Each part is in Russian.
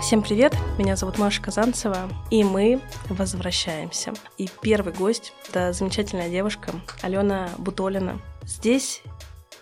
Всем привет, меня зовут Маша Казанцева, и мы возвращаемся. И первый гость — это замечательная девушка Алена Бутолина. Здесь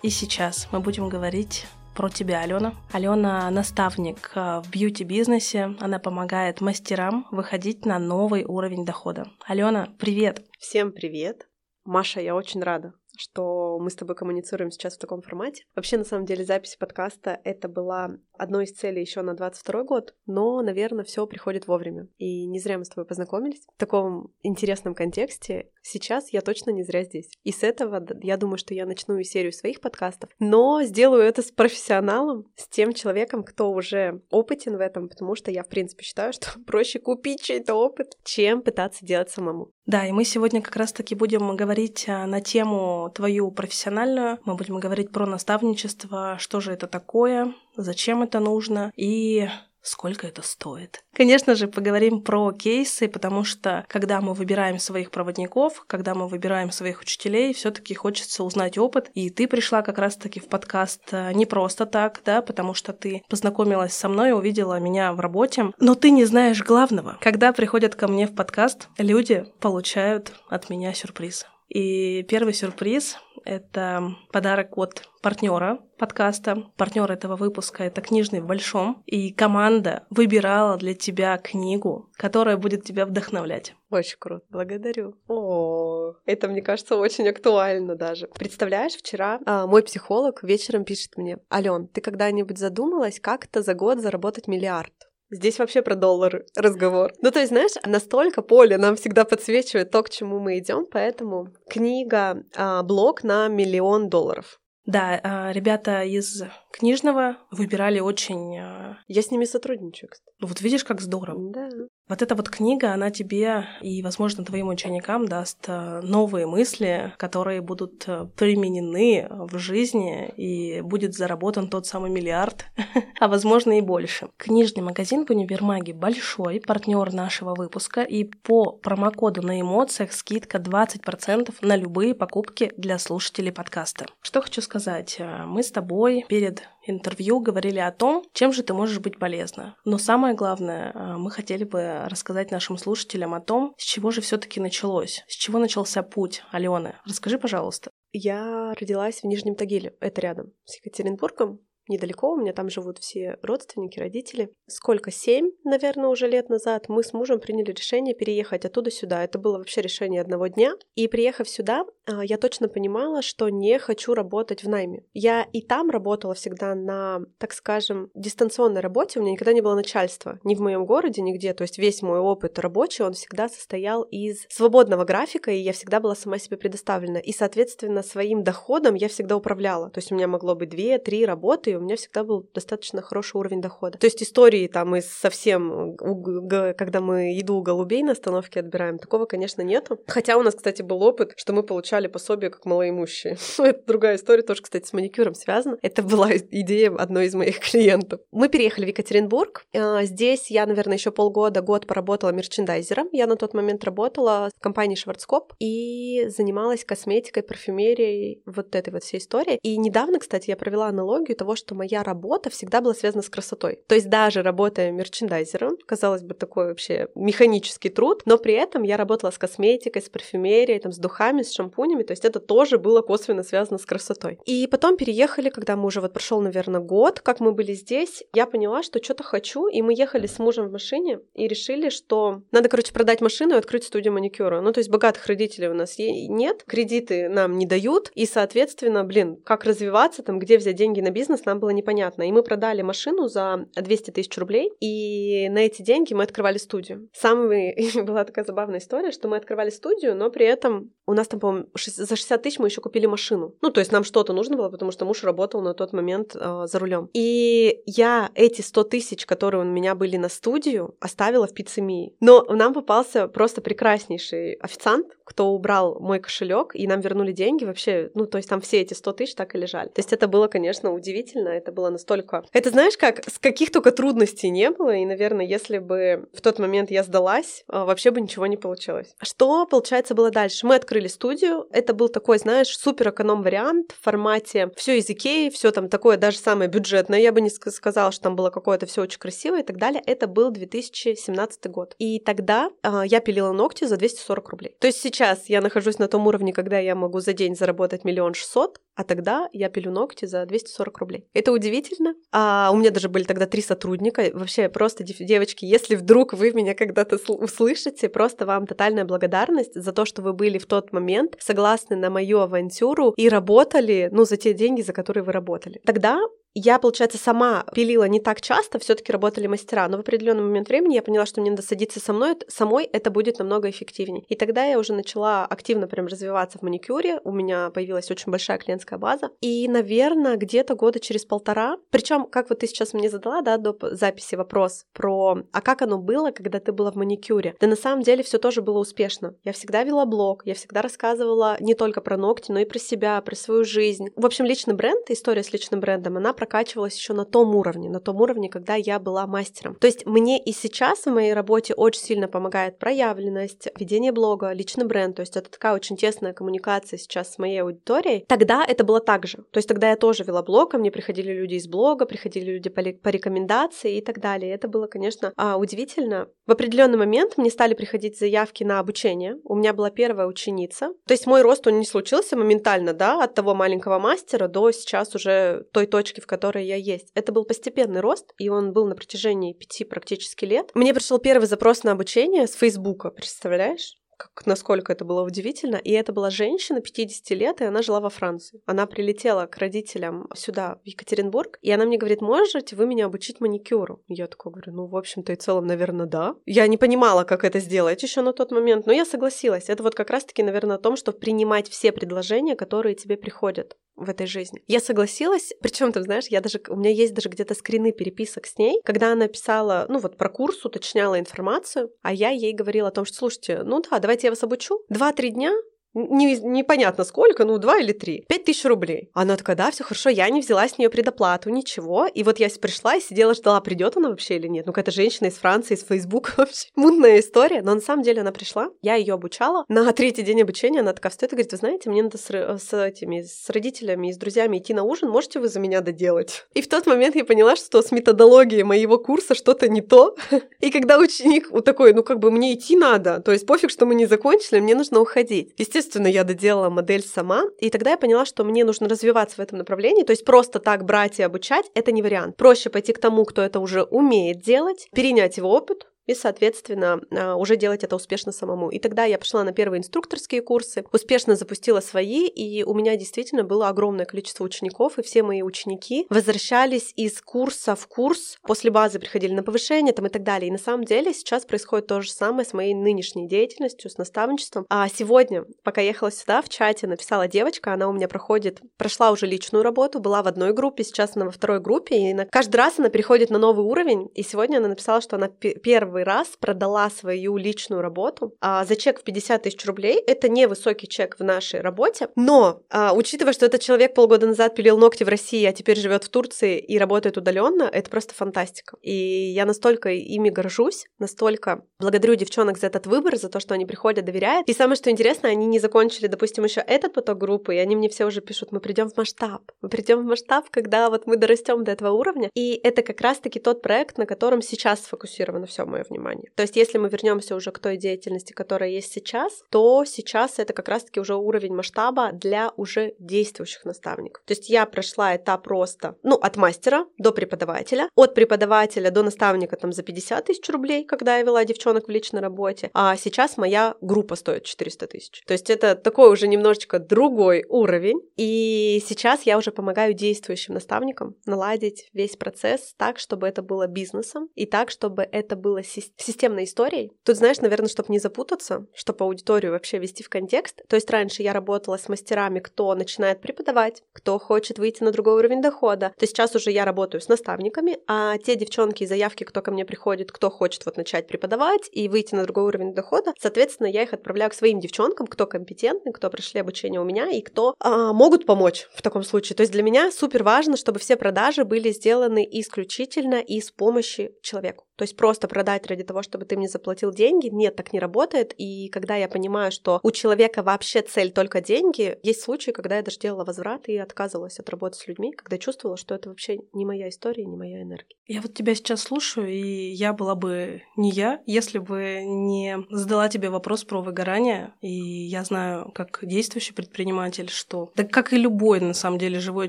и сейчас мы будем говорить про тебя, Алена. Алена наставник э, в бьюти-бизнесе. Она помогает мастерам выходить на новый уровень дохода. Алена, привет! Всем привет! Маша, я очень рада, что мы с тобой коммуницируем сейчас в таком формате. Вообще, на самом деле, запись подкаста — это была одной из целей еще на 22 год, но, наверное, все приходит вовремя. И не зря мы с тобой познакомились в таком интересном контексте. Сейчас я точно не зря здесь. И с этого я думаю, что я начну серию своих подкастов, но сделаю это с профессионалом, с тем человеком, кто уже опытен в этом, потому что я, в принципе, считаю, что проще купить чей-то опыт, чем пытаться делать самому. Да, и мы сегодня как раз-таки будем говорить а, на тему твою профессиональную. Мы будем говорить про наставничество, что же это такое, зачем это нужно и сколько это стоит. Конечно же, поговорим про кейсы, потому что когда мы выбираем своих проводников, когда мы выбираем своих учителей, все таки хочется узнать опыт. И ты пришла как раз-таки в подкаст э, не просто так, да, потому что ты познакомилась со мной, увидела меня в работе, но ты не знаешь главного. Когда приходят ко мне в подкаст, люди получают от меня сюрприз. И первый сюрприз — это подарок от партнера подкаста. Партнер этого выпуска — это книжный в большом. И команда выбирала для тебя книгу, которая будет тебя вдохновлять. Очень круто, благодарю. О, это, мне кажется, очень актуально даже. Представляешь, вчера а, мой психолог вечером пишет мне, Ален, ты когда-нибудь задумалась, как то за год заработать миллиард? Здесь вообще про доллар разговор. Ну, то есть, знаешь, настолько поле нам всегда подсвечивает то, к чему мы идем, поэтому книга, а, блог на миллион долларов. Да, а, ребята из книжного выбирали очень... А, Я с ними сотрудничаю, кстати. Ну вот видишь, как здорово. Да. Вот эта вот книга, она тебе и, возможно, твоим ученикам даст а, новые мысли, которые будут применены в жизни, и будет заработан тот самый миллиард, а возможно и больше. Книжный магазин в универмаге большой, партнер нашего выпуска, и по промокоду на эмоциях скидка 20% на любые покупки для слушателей подкаста. Что хочу сказать э, мы с тобой перед интервью говорили о том, чем же ты можешь быть полезна. Но самое главное, э, мы хотели бы рассказать нашим слушателям о том, с чего же все-таки началось, с чего начался путь Алены. Расскажи, пожалуйста. Я родилась в Нижнем Тагиле, это рядом с Екатеринбургом недалеко, у меня там живут все родственники, родители. Сколько, семь, наверное, уже лет назад мы с мужем приняли решение переехать оттуда сюда. Это было вообще решение одного дня. И приехав сюда, а, я точно понимала, что не хочу работать в найме. Я и там работала всегда на, так скажем, дистанционной работе. У меня никогда не было начальства. Ни в моем городе, нигде. То есть весь мой опыт рабочий, он всегда состоял из свободного графика, и я всегда была сама себе предоставлена. И, соответственно, своим доходом я всегда управляла. То есть у меня могло быть две-три работы, у меня всегда был достаточно хороший уровень дохода. То есть истории там из совсем, когда мы еду у голубей на остановке отбираем, такого, конечно, нету. Хотя у нас, кстати, был опыт, что мы получали пособие как малоимущие. Это другая история, тоже, кстати, с маникюром связана. Это была идея одной из моих клиентов. Мы переехали в Екатеринбург. А, здесь я, наверное, еще полгода, год поработала мерчендайзером. Я на тот момент работала в компании Шварцкоп и занималась косметикой, парфюмерией, вот этой вот всей историей. И недавно, кстати, я провела аналогию того, что что моя работа всегда была связана с красотой. То есть даже работая мерчендайзером, казалось бы, такой вообще механический труд, но при этом я работала с косметикой, с парфюмерией, там, с духами, с шампунями, то есть это тоже было косвенно связано с красотой. И потом переехали, когда мы уже вот прошел, наверное, год, как мы были здесь, я поняла, что что-то хочу, и мы ехали с мужем в машине и решили, что надо, короче, продать машину и открыть студию маникюра. Ну, то есть богатых родителей у нас нет, кредиты нам не дают, и, соответственно, блин, как развиваться, там, где взять деньги на бизнес, нам нам было непонятно. И мы продали машину за 200 тысяч рублей, и на эти деньги мы открывали студию. Самая была такая забавная история, что мы открывали студию, но при этом у нас там, по-моему, за 60 тысяч мы еще купили машину. Ну, то есть нам что-то нужно было, потому что муж работал на тот момент э, за рулем. И я эти 100 тысяч, которые у меня были на студию, оставила в пиццемии. Но нам попался просто прекраснейший официант, кто убрал мой кошелек, и нам вернули деньги вообще. Ну, то есть там все эти 100 тысяч так и лежали. То есть это было, конечно, удивительно. Это было настолько... Это знаешь, как с каких только трудностей не было, и, наверное, если бы в тот момент я сдалась, э, вообще бы ничего не получилось. Что, получается, было дальше? Мы открыли студию. Это был такой, знаешь, супер эконом вариант в формате все из Икеи, все там такое даже самое бюджетное. Я бы не сказала, что там было какое-то все очень красивое и так далее. Это был 2017 год. И тогда э, я пилила ногти за 240 рублей. То есть сейчас я нахожусь на том уровне, когда я могу за день заработать миллион шестьсот, а тогда я пилю ногти за 240 рублей. Это удивительно. А у меня даже были тогда три сотрудника. Вообще просто, девочки, если вдруг вы меня когда-то услышите, просто вам тотальная благодарность за то, что вы были в тот момент согласны на мою авантюру и работали, ну, за те деньги, за которые вы работали. Тогда я, получается, сама пилила не так часто, все-таки работали мастера, но в определенный момент времени я поняла, что мне надо садиться со мной, самой это будет намного эффективнее. И тогда я уже начала активно прям развиваться в маникюре, у меня появилась очень большая клиентская база, и, наверное, где-то года через полтора, причем, как вот ты сейчас мне задала, да, до записи вопрос про, а как оно было, когда ты была в маникюре? Да на самом деле все тоже было успешно. Я всегда вела блог, я всегда рассказывала не только про ногти, но и про себя, про свою жизнь. В общем, личный бренд, история с личным брендом, она прокачивалась еще на том уровне, на том уровне, когда я была мастером. То есть мне и сейчас в моей работе очень сильно помогает проявленность, ведение блога, личный бренд. То есть это такая очень тесная коммуникация сейчас с моей аудиторией. Тогда это было так же. То есть тогда я тоже вела блог, ко мне приходили люди из блога, приходили люди по, по рекомендации и так далее. Это было, конечно, а, удивительно. В определенный момент мне стали приходить заявки на обучение. У меня была первая ученица. То есть мой рост, он не случился моментально, да, от того маленького мастера до сейчас уже той точки, в которой я есть. Это был постепенный рост, и он был на протяжении пяти практически лет. Мне пришел первый запрос на обучение с Фейсбука, представляешь? как, насколько это было удивительно. И это была женщина 50 лет, и она жила во Франции. Она прилетела к родителям сюда, в Екатеринбург, и она мне говорит, можете вы меня обучить маникюру? Я такой говорю, ну, в общем-то и целом, наверное, да. Я не понимала, как это сделать еще на тот момент, но я согласилась. Это вот как раз-таки, наверное, о том, что принимать все предложения, которые тебе приходят в этой жизни. Я согласилась, причем ты знаешь, я даже, у меня есть даже где-то скрины переписок с ней, когда она писала, ну вот про курс, уточняла информацию, а я ей говорила о том, что, слушайте, ну да, давайте я вас обучу. Два-три дня не, непонятно сколько, ну, два или три. Пять тысяч рублей. Она такая, да, все хорошо, я не взяла с нее предоплату, ничего. И вот я пришла и сидела, ждала, придет она вообще или нет. Ну, какая-то женщина из Франции, из Фейсбука вообще. Мутная история. Но на самом деле она пришла, я ее обучала. На третий день обучения она такая встает и говорит, вы знаете, мне надо с, с этими, с родителями и с друзьями идти на ужин, можете вы за меня доделать? И в тот момент я поняла, что с методологией моего курса что-то не то. И когда ученик вот такой, ну, как бы мне идти надо, то есть пофиг, что мы не закончили, мне нужно уходить. Естественно, Естественно, я доделала модель сама, и тогда я поняла, что мне нужно развиваться в этом направлении, то есть просто так брать и обучать — это не вариант. Проще пойти к тому, кто это уже умеет делать, перенять его опыт, и, соответственно, а, уже делать это успешно самому. И тогда я пошла на первые инструкторские курсы, успешно запустила свои, и у меня действительно было огромное количество учеников, и все мои ученики возвращались из курса в курс, после базы приходили на повышение там и так далее. И на самом деле сейчас происходит то же самое с моей нынешней деятельностью, с наставничеством. А сегодня, пока ехала сюда, в чате написала девочка, она у меня проходит, прошла уже личную работу, была в одной группе, сейчас она во второй группе, и на, каждый раз она переходит на новый уровень, и сегодня она написала, что она первый первый раз продала свою личную работу а, за чек в 50 тысяч рублей. Это не высокий чек в нашей работе, но а, учитывая, что этот человек полгода назад пилил ногти в России, а теперь живет в Турции и работает удаленно, это просто фантастика. И я настолько ими горжусь, настолько благодарю девчонок за этот выбор, за то, что они приходят, доверяют. И самое что интересно, они не закончили, допустим, еще этот поток группы, и они мне все уже пишут, мы придем в масштаб, мы придем в масштаб, когда вот мы дорастем до этого уровня. И это как раз-таки тот проект, на котором сейчас сфокусировано все мое внимание. То есть, если мы вернемся уже к той деятельности, которая есть сейчас, то сейчас это как раз-таки уже уровень масштаба для уже действующих наставников. То есть я прошла этап роста, ну, от мастера до преподавателя, от преподавателя до наставника там за 50 тысяч рублей, когда я вела девчонок в личной работе, а сейчас моя группа стоит 400 тысяч. То есть это такой уже немножечко другой уровень, и сейчас я уже помогаю действующим наставникам наладить весь процесс так, чтобы это было бизнесом, и так, чтобы это было системной историей. Тут, знаешь, наверное, чтобы не запутаться, чтобы аудиторию вообще вести в контекст. То есть раньше я работала с мастерами, кто начинает преподавать, кто хочет выйти на другой уровень дохода. То сейчас уже я работаю с наставниками, а те девчонки и заявки, кто ко мне приходит, кто хочет вот начать преподавать и выйти на другой уровень дохода, соответственно, я их отправляю к своим девчонкам, кто компетентны, кто прошли обучение у меня и кто а, могут помочь в таком случае. То есть для меня супер важно, чтобы все продажи были сделаны исключительно и с помощью человеку. То есть просто продать ради того, чтобы ты мне заплатил деньги, нет, так не работает. И когда я понимаю, что у человека вообще цель только деньги, есть случаи, когда я даже делала возврат и отказывалась от работы с людьми, когда чувствовала, что это вообще не моя история, не моя энергия. Я вот тебя сейчас слушаю, и я была бы не я, если бы не задала тебе вопрос про выгорание. И я знаю, как действующий предприниматель, что, да как и любой, на самом деле, живой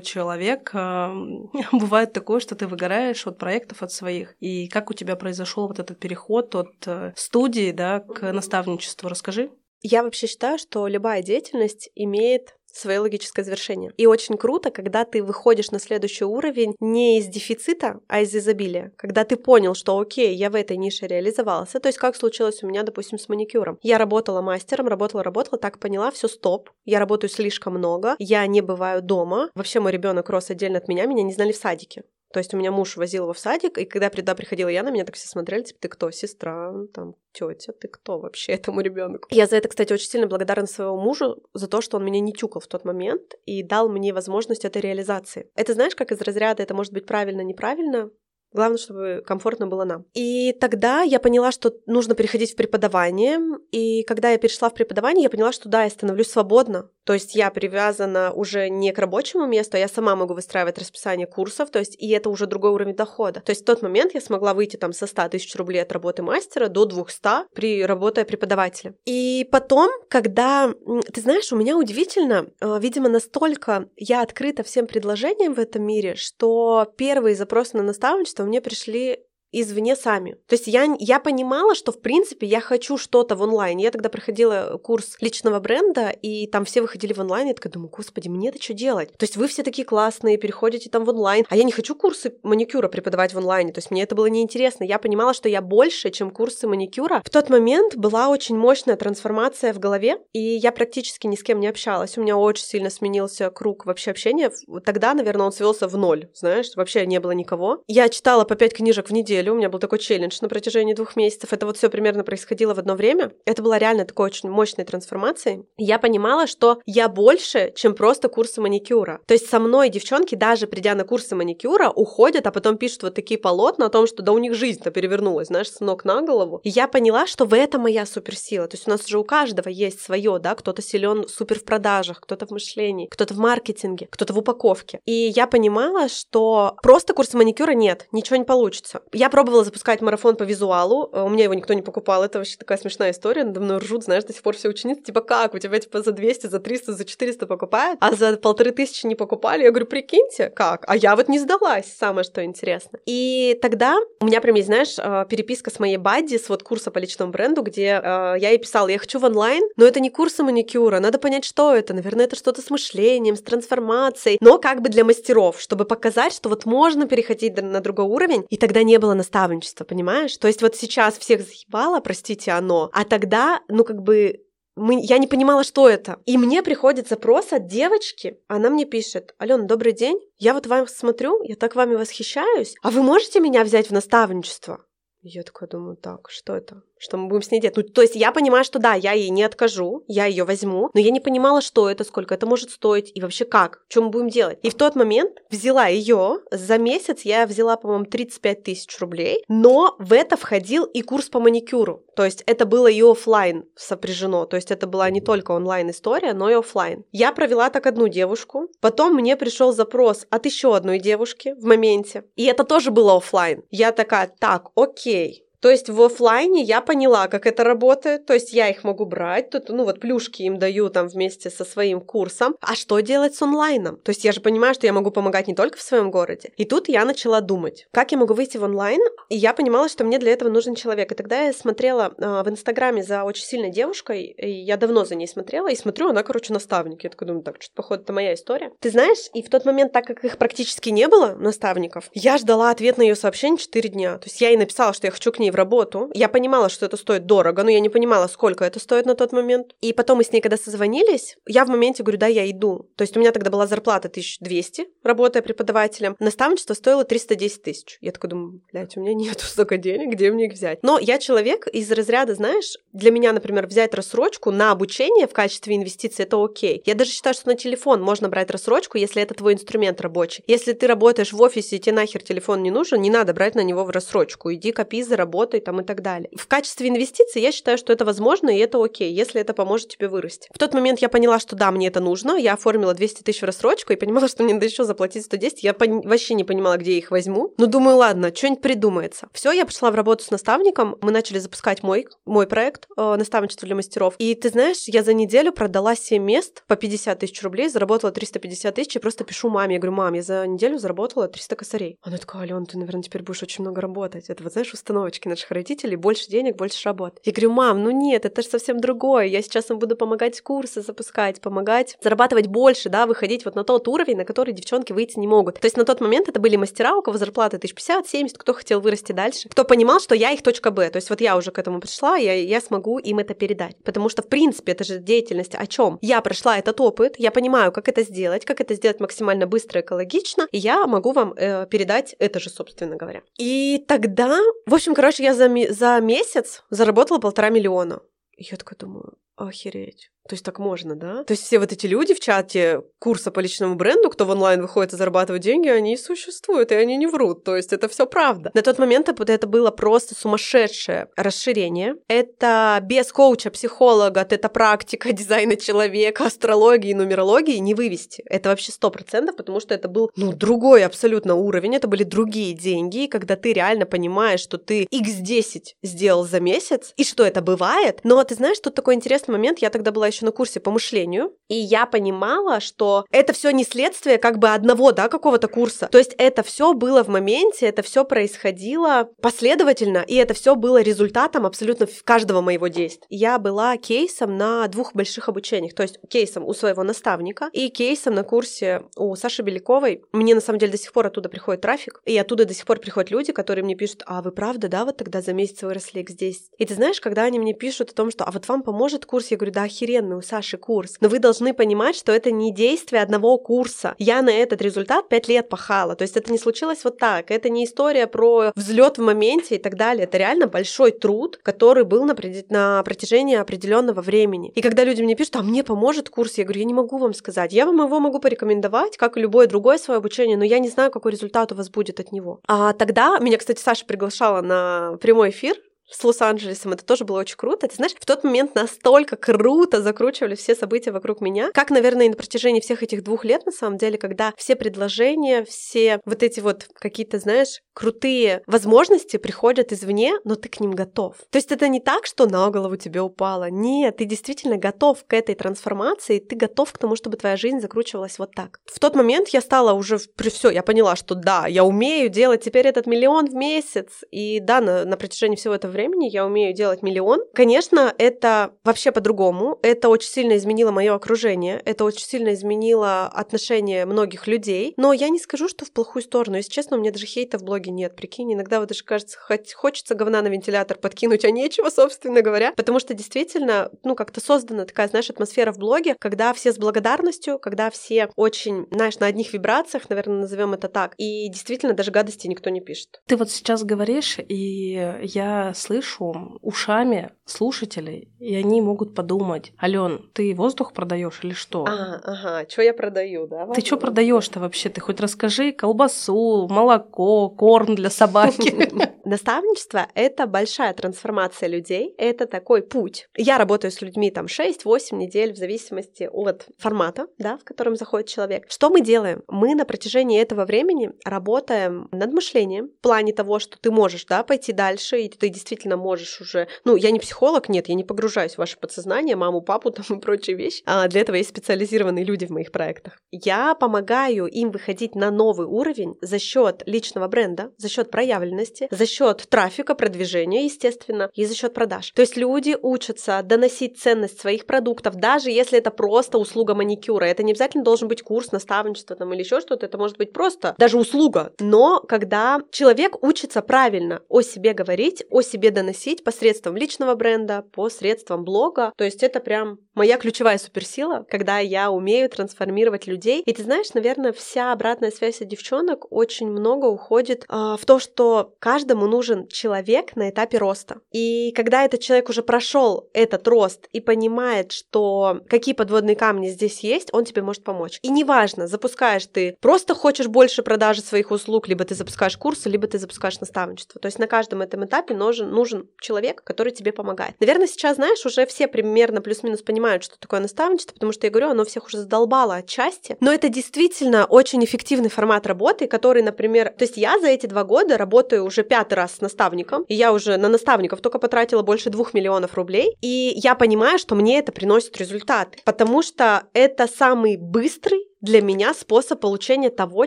человек, бывает такое, что ты выгораешь от проектов, от своих. И как у тебя произошел вот этот переход от э, студии да, к наставничеству? Расскажи. Я вообще считаю, что любая деятельность имеет свое логическое завершение. И очень круто, когда ты выходишь на следующий уровень не из дефицита, а из изобилия. Когда ты понял, что окей, я в этой нише реализовался. То есть как случилось у меня, допустим, с маникюром. Я работала мастером, работала, работала, так поняла, все, стоп. Я работаю слишком много, я не бываю дома. Вообще мой ребенок рос отдельно от меня, меня не знали в садике. То есть у меня муж возил его в садик, и когда туда приходила я, на меня так все смотрели, типа, ты кто, сестра, там, тетя, ты кто вообще этому ребенку? Я за это, кстати, очень сильно благодарна своему мужу, за то, что он меня не тюкал в тот момент и дал мне возможность этой реализации. Это знаешь, как из разряда, это может быть правильно, неправильно, Главное, чтобы комфортно было нам. И тогда я поняла, что нужно переходить в преподавание. И когда я перешла в преподавание, я поняла, что да, я становлюсь свободна. То есть я привязана уже не к рабочему месту, а я сама могу выстраивать расписание курсов, то есть и это уже другой уровень дохода. То есть в тот момент я смогла выйти там со 100 тысяч рублей от работы мастера до 200 при работе преподавателя. И потом, когда, ты знаешь, у меня удивительно, э, видимо, настолько я открыта всем предложениям в этом мире, что первые запросы на наставничество что мне пришли извне сами. То есть я, я понимала, что, в принципе, я хочу что-то в онлайне. Я тогда проходила курс личного бренда, и там все выходили в онлайн, и я такая думаю, господи, мне это что делать? То есть вы все такие классные, переходите там в онлайн, а я не хочу курсы маникюра преподавать в онлайне, то есть мне это было неинтересно. Я понимала, что я больше, чем курсы маникюра. В тот момент была очень мощная трансформация в голове, и я практически ни с кем не общалась. У меня очень сильно сменился круг вообще общения. Тогда, наверное, он свелся в ноль, знаешь, вообще не было никого. Я читала по пять книжек в неделю, неделю. У меня был такой челлендж на протяжении двух месяцев. Это вот все примерно происходило в одно время. Это была реально такой очень мощной трансформацией. Я понимала, что я больше, чем просто курсы маникюра. То есть со мной девчонки, даже придя на курсы маникюра, уходят, а потом пишут вот такие полотна о том, что да у них жизнь-то перевернулась, знаешь, с ног на голову. И я поняла, что в этом моя суперсила. То есть у нас же у каждого есть свое, да, кто-то силен супер в продажах, кто-то в мышлении, кто-то в маркетинге, кто-то в упаковке. И я понимала, что просто курсы маникюра нет, ничего не получится. Я пробовала запускать марафон по визуалу, э, у меня его никто не покупал, это вообще такая смешная история, надо мной ржут, знаешь, до сих пор все ученицы, типа, как, у тебя типа за 200, за 300, за 400 покупают, а за полторы тысячи не покупали, я говорю, прикиньте, как, а я вот не сдалась, самое что интересно. И тогда у меня прям есть, знаешь, э, переписка с моей бадди, с вот курса по личному бренду, где э, я ей писала, я хочу в онлайн, но это не курсы маникюра, надо понять, что это, наверное, это что-то с мышлением, с трансформацией, но как бы для мастеров, чтобы показать, что вот можно переходить на другой уровень, и тогда не было наставничество, понимаешь? То есть вот сейчас всех заебало, простите, оно, а тогда, ну как бы мы, я не понимала, что это. И мне приходит запрос от девочки. Она мне пишет, Алена, добрый день. Я вот вам смотрю, я так вами восхищаюсь. А вы можете меня взять в наставничество? Я такая думаю, так, что это? Что мы будем с ней делать. Ну, то есть я понимаю, что да, я ей не откажу, я ее возьму, но я не понимала, что это, сколько это может стоить и вообще как, что мы будем делать. И в тот момент взяла ее, за месяц я взяла, по-моему, 35 тысяч рублей, но в это входил и курс по маникюру. То есть это было и офлайн сопряжено, то есть это была не только онлайн история, но и офлайн. Я провела так одну девушку, потом мне пришел запрос от еще одной девушки в моменте, и это тоже было офлайн. Я такая, так, окей, то есть в офлайне я поняла, как это работает. То есть я их могу брать, тут, ну вот плюшки им даю там вместе со своим курсом. А что делать с онлайном? То есть я же понимаю, что я могу помогать не только в своем городе. И тут я начала думать, как я могу выйти в онлайн. И я понимала, что мне для этого нужен человек. И тогда я смотрела э, в Инстаграме за очень сильной девушкой. И я давно за ней смотрела. И смотрю, она, короче, наставник. Я такой думаю, так, что-то, походу, это моя история. Ты знаешь, и в тот момент, так как их практически не было, наставников, я ждала ответ на ее сообщение 4 дня. То есть я ей написала, что я хочу к ней ней в работу. Я понимала, что это стоит дорого, но я не понимала, сколько это стоит на тот момент. И потом мы с ней, когда созвонились, я в моменте говорю, да, я иду. То есть у меня тогда была зарплата 1200, работая преподавателем. Наставничество стоило 310 тысяч. Я такой думаю, блядь, у меня нет столько денег, где мне их взять? Но я человек из разряда, знаешь, для меня, например, взять рассрочку на обучение в качестве инвестиции, это окей. Я даже считаю, что на телефон можно брать рассрочку, если это твой инструмент рабочий. Если ты работаешь в офисе, и тебе нахер телефон не нужен, не надо брать на него в рассрочку. Иди копи, заработай там и так далее. В качестве инвестиций я считаю, что это возможно, и это окей, если это поможет тебе вырасти. В тот момент я поняла, что да, мне это нужно. Я оформила 200 тысяч в рассрочку и понимала, что мне надо еще заплатить 110. Я пон... вообще не понимала, где я их возьму. Но думаю, ладно, что-нибудь придумается. Все, я пошла в работу с наставником. Мы начали запускать мой, мой проект э, наставничество для мастеров. И ты знаешь, я за неделю продала 7 мест по 50 тысяч рублей, заработала 350 тысяч и просто пишу маме. Я говорю, мам, я за неделю заработала 300 косарей. Она такая, Ален, ты, наверное, теперь будешь очень много работать. Это вот, знаешь, установочки наших родителей. Больше денег, больше работы. Я говорю, мам, ну нет, это же совсем другое. Я сейчас им буду помогать курсы запускать, помогать зарабатывать больше, да, выходить вот на тот уровень, на который девчонки выйти не могут. То есть на тот момент это были мастера, у кого зарплата 1050-70, кто хотел вырасти дальше, кто понимал, что я их точка Б. То есть вот я уже к этому пришла, я, я смогу им это передать. Потому что, в принципе, это же деятельность о чем? Я прошла этот опыт, я понимаю, как это сделать, как это сделать максимально быстро, экологично, и я могу вам э, передать это же, собственно говоря. И тогда, в общем, короче, я за, за месяц заработала полтора миллиона. И я такая думаю, охереть. То есть так можно, да? То есть все вот эти люди в чате курса по личному бренду, кто в онлайн выходит и зарабатывает деньги, они существуют, и они не врут. То есть это все правда. На тот момент это было просто сумасшедшее расширение. Это без коуча, психолога, это практика дизайна человека, астрологии, нумерологии не вывести. Это вообще сто процентов, потому что это был, ну, другой абсолютно уровень, это были другие деньги, когда ты реально понимаешь, что ты x10 сделал за месяц, и что это бывает. Но ты знаешь, тут такой интересный момент, я тогда была еще еще на курсе по мышлению, и я понимала, что это все не следствие как бы одного, да, какого-то курса. То есть это все было в моменте, это все происходило последовательно, и это все было результатом абсолютно каждого моего действия. Я была кейсом на двух больших обучениях, то есть кейсом у своего наставника и кейсом на курсе у Саши Беляковой. Мне на самом деле до сих пор оттуда приходит трафик, и оттуда до сих пор приходят люди, которые мне пишут, а вы правда, да, вот тогда за месяц выросли X10? И ты знаешь, когда они мне пишут о том, что а вот вам поможет курс, я говорю, да, охеренно, полноценный у Саши курс. Но вы должны понимать, что это не действие одного курса. Я на этот результат пять лет пахала. То есть это не случилось вот так. Это не история про взлет в моменте и так далее. Это реально большой труд, который был на, на протяжении определенного времени. И когда люди мне пишут, а мне поможет курс, я говорю, я не могу вам сказать. Я вам его могу порекомендовать, как и любое другое свое обучение, но я не знаю, какой результат у вас будет от него. А тогда меня, кстати, Саша приглашала на прямой эфир с Лос-Анджелесом. Это тоже было очень круто. Ты знаешь, в тот момент настолько круто закручивали все события вокруг меня, как, наверное, и на протяжении всех этих двух лет, на самом деле, когда все предложения, все вот эти вот какие-то, знаешь, крутые возможности приходят извне, но ты к ним готов. То есть это не так, что на голову тебе упало. Нет, ты действительно готов к этой трансформации, ты готов к тому, чтобы твоя жизнь закручивалась вот так. В тот момент я стала уже, все, я поняла, что да, я умею делать теперь этот миллион в месяц. И да, на, на протяжении всего этого времени я умею делать миллион. Конечно, это вообще по-другому. Это очень сильно изменило мое окружение. Это очень сильно изменило отношение многих людей. Но я не скажу, что в плохую сторону. Если честно, у меня даже хейта в блоге нет. Прикинь, иногда вот даже кажется, хоть хочется говна на вентилятор подкинуть, а нечего, собственно говоря. Потому что действительно, ну, как-то создана такая, знаешь, атмосфера в блоге, когда все с благодарностью, когда все очень, знаешь, на одних вибрациях, наверное, назовем это так. И действительно, даже гадости никто не пишет. Ты вот сейчас говоришь, и я слышу ушами слушателей, и они могут подумать, Ален, ты воздух продаешь или что? А, ага, что я продаю, да? Ты что продаешь-то вообще? Ты хоть расскажи колбасу, молоко, корм для собаки. Наставничество — это большая трансформация людей, это такой путь. Я работаю с людьми там 6-8 недель в зависимости от формата, да, в котором заходит человек. Что мы делаем? Мы на протяжении этого времени работаем над мышлением в плане того, что ты можешь, да, пойти дальше, и ты действительно можешь уже... Ну, я не психолог, нет, я не погружаюсь в ваше подсознание, маму, папу там и прочие вещи. А для этого есть специализированные люди в моих проектах. Я помогаю им выходить на новый уровень за счет личного бренда, за счет проявленности, за счет трафика, продвижения, естественно, и за счет продаж. То есть люди учатся доносить ценность своих продуктов, даже если это просто услуга маникюра. Это не обязательно должен быть курс, наставничество там или еще что-то, это может быть просто даже услуга. Но когда человек учится правильно о себе говорить, о себе доносить посредством личного бренда, посредством блога, то есть это прям моя ключевая суперсила, когда я умею трансформировать людей. И ты знаешь, наверное, вся обратная связь от девчонок очень много уходит э, в то, что каждому нужен человек на этапе роста. И когда этот человек уже прошел этот рост и понимает, что какие подводные камни здесь есть, он тебе может помочь. И неважно, запускаешь ты просто хочешь больше продажи своих услуг, либо ты запускаешь курсы, либо ты запускаешь наставничество. То есть на каждом этом этапе нужен, нужен человек, который тебе помогает. Наверное, сейчас, знаешь, уже все примерно плюс-минус понимают, что такое наставничество, потому что я говорю, оно всех уже задолбало отчасти. Но это действительно очень эффективный формат работы, который, например, то есть я за эти два года работаю уже пятый раз с наставником, и я уже на наставников только потратила больше двух миллионов рублей, и я понимаю, что мне это приносит результат, потому что это самый быстрый для меня способ получения того,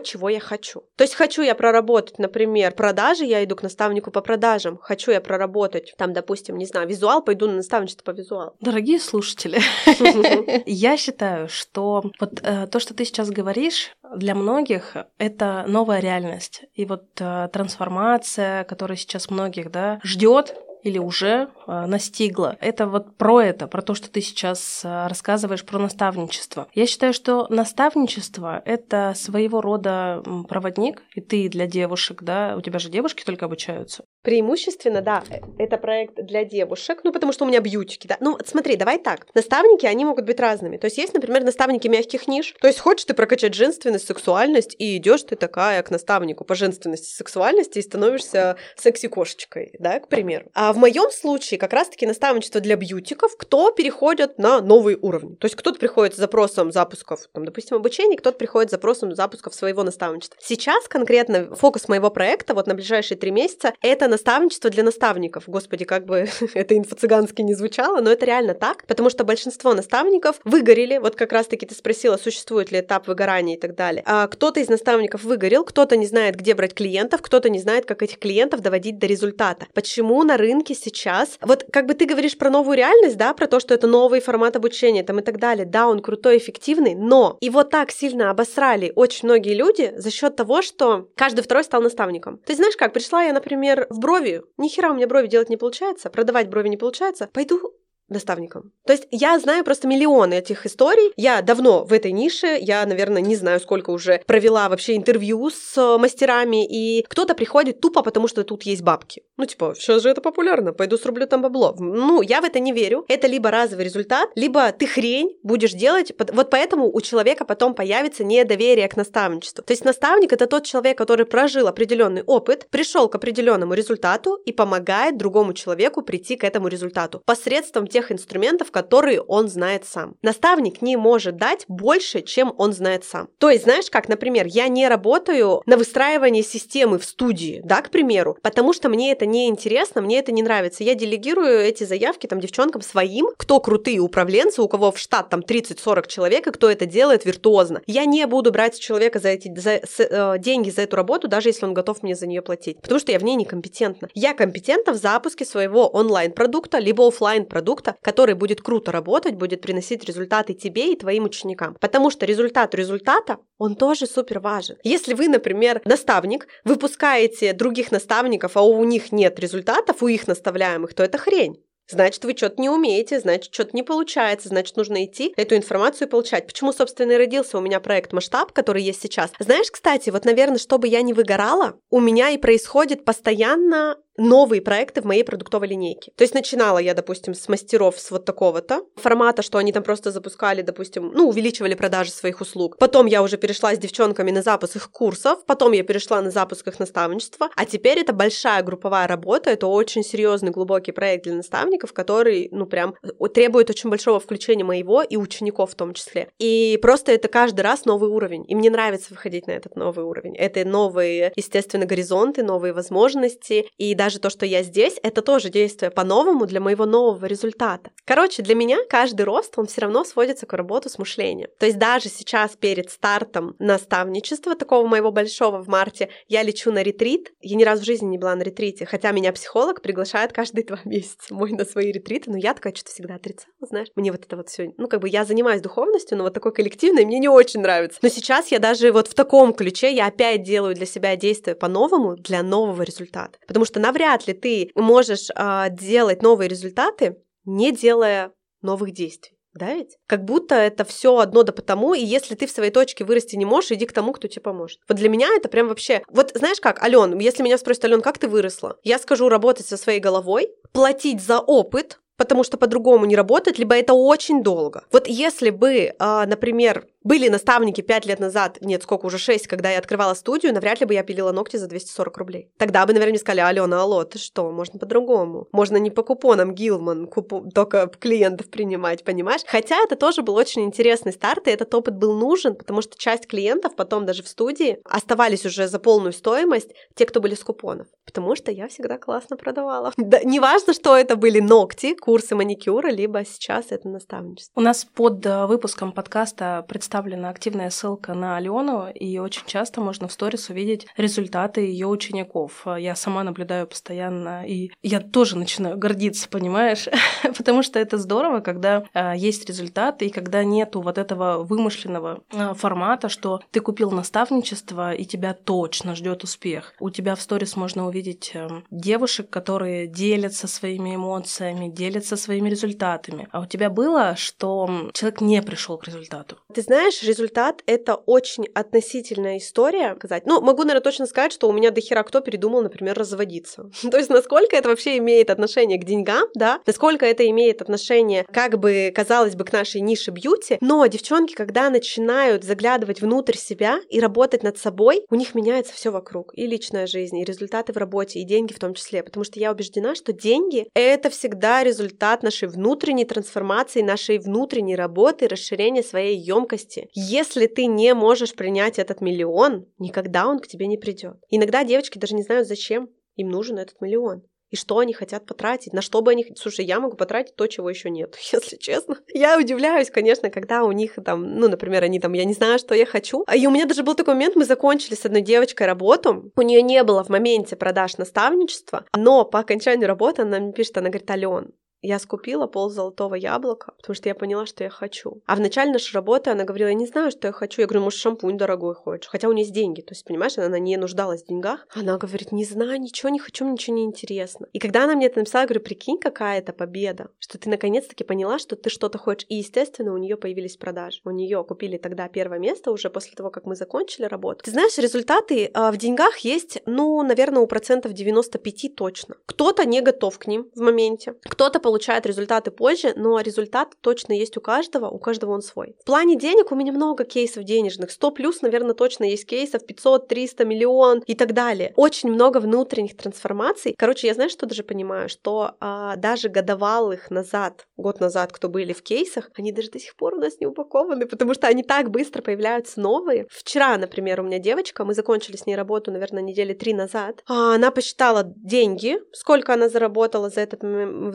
чего я хочу. То есть хочу я проработать, например, продажи, я иду к наставнику по продажам. Хочу я проработать, там, допустим, не знаю, визуал, пойду на наставничество по визуалу. Дорогие слушатели, я считаю, что вот э, то, что ты сейчас говоришь, для многих это новая реальность. И вот э, трансформация, которая сейчас многих да, ждет, или уже э, настигла. Это вот про это, про то, что ты сейчас э, рассказываешь про наставничество. Я считаю, что наставничество — это своего рода проводник, и ты для девушек, да, у тебя же девушки только обучаются. Преимущественно, да, э, это проект для девушек, ну, потому что у меня бьютики, да. Ну, смотри, давай так. Наставники, они могут быть разными. То есть есть, например, наставники мягких ниш. То есть хочешь ты прокачать женственность, сексуальность, и идешь ты такая к наставнику по женственности, сексуальности и становишься секси-кошечкой, да, к примеру. А в моем случае как раз-таки наставничество для бьютиков, кто переходит на новые уровни. То есть кто-то приходит с запросом запусков, там, допустим, обучения, кто-то приходит с запросом запусков своего наставничества. Сейчас конкретно фокус моего проекта вот на ближайшие три месяца — это наставничество для наставников. Господи, как бы это инфо-цыгански не звучало, но это реально так, потому что большинство наставников выгорели, вот как раз-таки ты спросила, существует ли этап выгорания и так далее. А кто-то из наставников выгорел, кто-то не знает, где брать клиентов, кто-то не знает, как этих клиентов доводить до результата. Почему на рынке сейчас, вот как бы ты говоришь про новую реальность, да, про то, что это новый формат обучения там и так далее, да, он крутой, эффективный, но его так сильно обосрали очень многие люди за счет того, что каждый второй стал наставником. Ты знаешь как, пришла я, например, в брови. Ни хера у меня брови делать не получается, продавать брови не получается. Пойду наставником. То есть я знаю просто миллионы этих историй. Я давно в этой нише, я, наверное, не знаю, сколько уже провела вообще интервью с э, мастерами, и кто-то приходит тупо, потому что тут есть бабки. Ну, типа, сейчас же это популярно, пойду срублю там бабло. Ну, я в это не верю. Это либо разовый результат, либо ты хрень будешь делать. Вот поэтому у человека потом появится недоверие к наставничеству. То есть наставник — это тот человек, который прожил определенный опыт, пришел к определенному результату и помогает другому человеку прийти к этому результату посредством тех тех инструментов, которые он знает сам. Наставник не может дать больше, чем он знает сам. То есть, знаешь, как, например, я не работаю на выстраивании системы в студии, да, к примеру, потому что мне это не интересно, мне это не нравится. Я делегирую эти заявки там девчонкам своим, кто крутые управленцы, у кого в штат там 30-40 человек, и кто это делает виртуозно. Я не буду брать человека за эти за, с, э, деньги за эту работу, даже если он готов мне за нее платить, потому что я в ней некомпетентна. Я компетентна в запуске своего онлайн-продукта, либо офлайн продукта который будет круто работать, будет приносить результаты тебе и твоим ученикам. Потому что результат результата, он тоже супер важен. Если вы, например, наставник, выпускаете других наставников, а у них нет результатов, у их наставляемых, то это хрень. Значит, вы что-то не умеете, значит, что-то не получается, значит, нужно идти эту информацию получать. Почему, собственно, и родился у меня проект «Масштаб», который есть сейчас? Знаешь, кстати, вот, наверное, чтобы я не выгорала, у меня и происходит постоянно новые проекты в моей продуктовой линейке. То есть начинала я, допустим, с мастеров с вот такого-то формата, что они там просто запускали, допустим, ну, увеличивали продажи своих услуг. Потом я уже перешла с девчонками на запуск их курсов, потом я перешла на запуск их наставничества, а теперь это большая групповая работа, это очень серьезный глубокий проект для наставников, который, ну, прям требует очень большого включения моего и учеников в том числе. И просто это каждый раз новый уровень, и мне нравится выходить на этот новый уровень. Это новые, естественно, горизонты, новые возможности, и даже даже то, что я здесь, это тоже действие по-новому для моего нового результата. Короче, для меня каждый рост, он все равно сводится к работе с мышлением. То есть даже сейчас перед стартом наставничества такого моего большого в марте я лечу на ретрит. Я ни разу в жизни не была на ретрите, хотя меня психолог приглашает каждые два месяца мой на свои ретриты, но я такая что-то всегда отрицала, знаешь. Мне вот это вот все, ну как бы я занимаюсь духовностью, но вот такой коллективной мне не очень нравится. Но сейчас я даже вот в таком ключе я опять делаю для себя действия по-новому для нового результата. Потому что навряд ли ты можешь э, делать новые результаты, не делая новых действий. Да ведь? Как будто это все одно да потому, и если ты в своей точке вырасти не можешь, иди к тому, кто тебе поможет. Вот для меня это прям вообще... Вот знаешь как, Ален, если меня спросят, Ален, как ты выросла? Я скажу работать со своей головой, платить за опыт, потому что по-другому не работает, либо это очень долго. Вот если бы, а, например, были наставники 5 лет назад, нет, сколько, уже 6, когда я открывала студию, навряд ли бы я пилила ногти за 240 рублей. Тогда бы, наверное, сказали, Алена, алло, ты что, можно по-другому. Можно не по купонам Гилман, купу... только клиентов принимать, понимаешь? Хотя это тоже был очень интересный старт, и этот опыт был нужен, потому что часть клиентов потом даже в студии оставались уже за полную стоимость те, кто были с купонов. Потому что я всегда классно продавала. Да, неважно, что это были ногти, курсы маникюра, либо сейчас это наставничество. У нас под э, выпуском подкаста представлена активная ссылка на Алену, и очень часто можно в сторис увидеть результаты ее учеников. Я сама наблюдаю постоянно, и я тоже начинаю гордиться, понимаешь? Потому что это здорово, когда а, есть результаты, и когда нету вот этого вымышленного а, формата, что ты купил наставничество, и тебя точно ждет успех. У тебя в сторис можно увидеть э, девушек, которые делятся своими эмоциями, делятся своими результатами. А у тебя было, что человек не пришел к результату? Ты знаешь, результат — это очень относительная история. Сказать. Ну, могу, наверное, точно сказать, что у меня дохера кто передумал, например, разводиться. То есть, насколько это вообще имеет отношение к деньгам, да, насколько это имеет отношение, как бы, казалось бы, к нашей нише бьюти, но девчонки, когда начинают заглядывать внутрь себя и работать над собой, у них меняется все вокруг. И личная жизнь, и результаты в работе, и деньги в том числе. Потому что я убеждена, что деньги — это всегда результат нашей внутренней трансформации, нашей внутренней работы, расширения своей емкости. Если ты не можешь принять этот миллион, никогда он к тебе не придет. Иногда девочки даже не знают, зачем им нужен этот миллион и что они хотят потратить, на что бы они... Слушай, я могу потратить то, чего еще нет, если честно. Я удивляюсь, конечно, когда у них там, ну, например, они там, я не знаю, что я хочу. И у меня даже был такой момент, мы закончили с одной девочкой работу, у нее не было в моменте продаж наставничества, но по окончанию работы она мне пишет, она говорит, Ален, я скупила пол золотого яблока, потому что я поняла, что я хочу. А в начале нашей работы она говорила, я не знаю, что я хочу. Я говорю, может, шампунь дорогой хочешь? Хотя у нее есть деньги. То есть, понимаешь, она не нуждалась в деньгах. Она говорит, не знаю, ничего не хочу, ничего не интересно. И когда она мне это написала, я говорю, прикинь, какая это победа, что ты наконец-таки поняла, что ты что-то хочешь. И, естественно, у нее появились продажи. У нее купили тогда первое место уже после того, как мы закончили работу. Ты знаешь, результаты э, в деньгах есть, ну, наверное, у процентов 95 точно. Кто-то не готов к ним в моменте, кто-то получает результаты позже, но результат точно есть у каждого, у каждого он свой. В плане денег у меня много кейсов денежных. 100 плюс, наверное, точно есть кейсов, 500, 300, миллион и так далее. Очень много внутренних трансформаций. Короче, я знаю, что даже понимаю, что а, даже годовалых назад, год назад, кто были в кейсах, они даже до сих пор у нас не упакованы, потому что они так быстро появляются новые. Вчера, например, у меня девочка, мы закончили с ней работу, наверное, недели три назад. А, она посчитала деньги, сколько она заработала за, этот,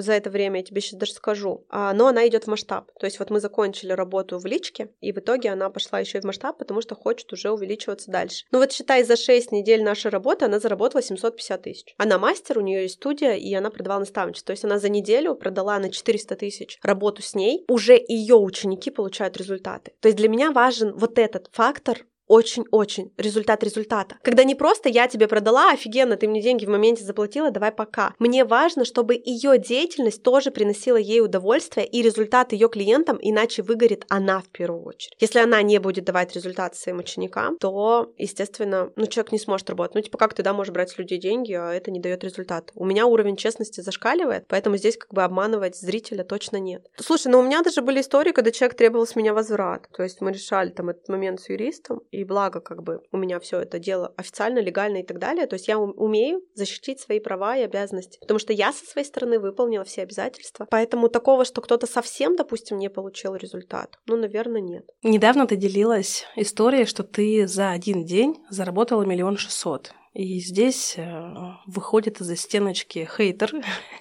за это время время, я тебе сейчас даже скажу. А, но она идет в масштаб. То есть вот мы закончили работу в личке, и в итоге она пошла еще и в масштаб, потому что хочет уже увеличиваться дальше. Ну вот считай, за 6 недель нашей работы она заработала 750 тысяч. Она мастер, у нее есть студия, и она продавала наставничество. То есть она за неделю продала на 400 тысяч работу с ней. Уже ее ученики получают результаты. То есть для меня важен вот этот фактор очень-очень результат результата. Когда не просто я тебе продала, офигенно, ты мне деньги в моменте заплатила, давай пока. Мне важно, чтобы ее деятельность тоже приносила ей удовольствие и результат ее клиентам, иначе выгорит она в первую очередь. Если она не будет давать результат своим ученикам, то, естественно, ну, человек не сможет работать. Ну, типа, как ты, да, можешь брать с людей деньги, а это не дает результат. У меня уровень честности зашкаливает, поэтому здесь как бы обманывать зрителя точно нет. Слушай, ну у меня даже были истории, когда человек требовал с меня возврат. То есть мы решали там этот момент с юристом, и благо как бы у меня все это дело официально, легально и так далее. То есть я умею защитить свои права и обязанности, потому что я со своей стороны выполнила все обязательства. Поэтому такого, что кто-то совсем, допустим, не получил результат, ну, наверное, нет. Недавно ты делилась историей, что ты за один день заработала миллион шестьсот. И здесь э, выходит из-за стеночки хейтер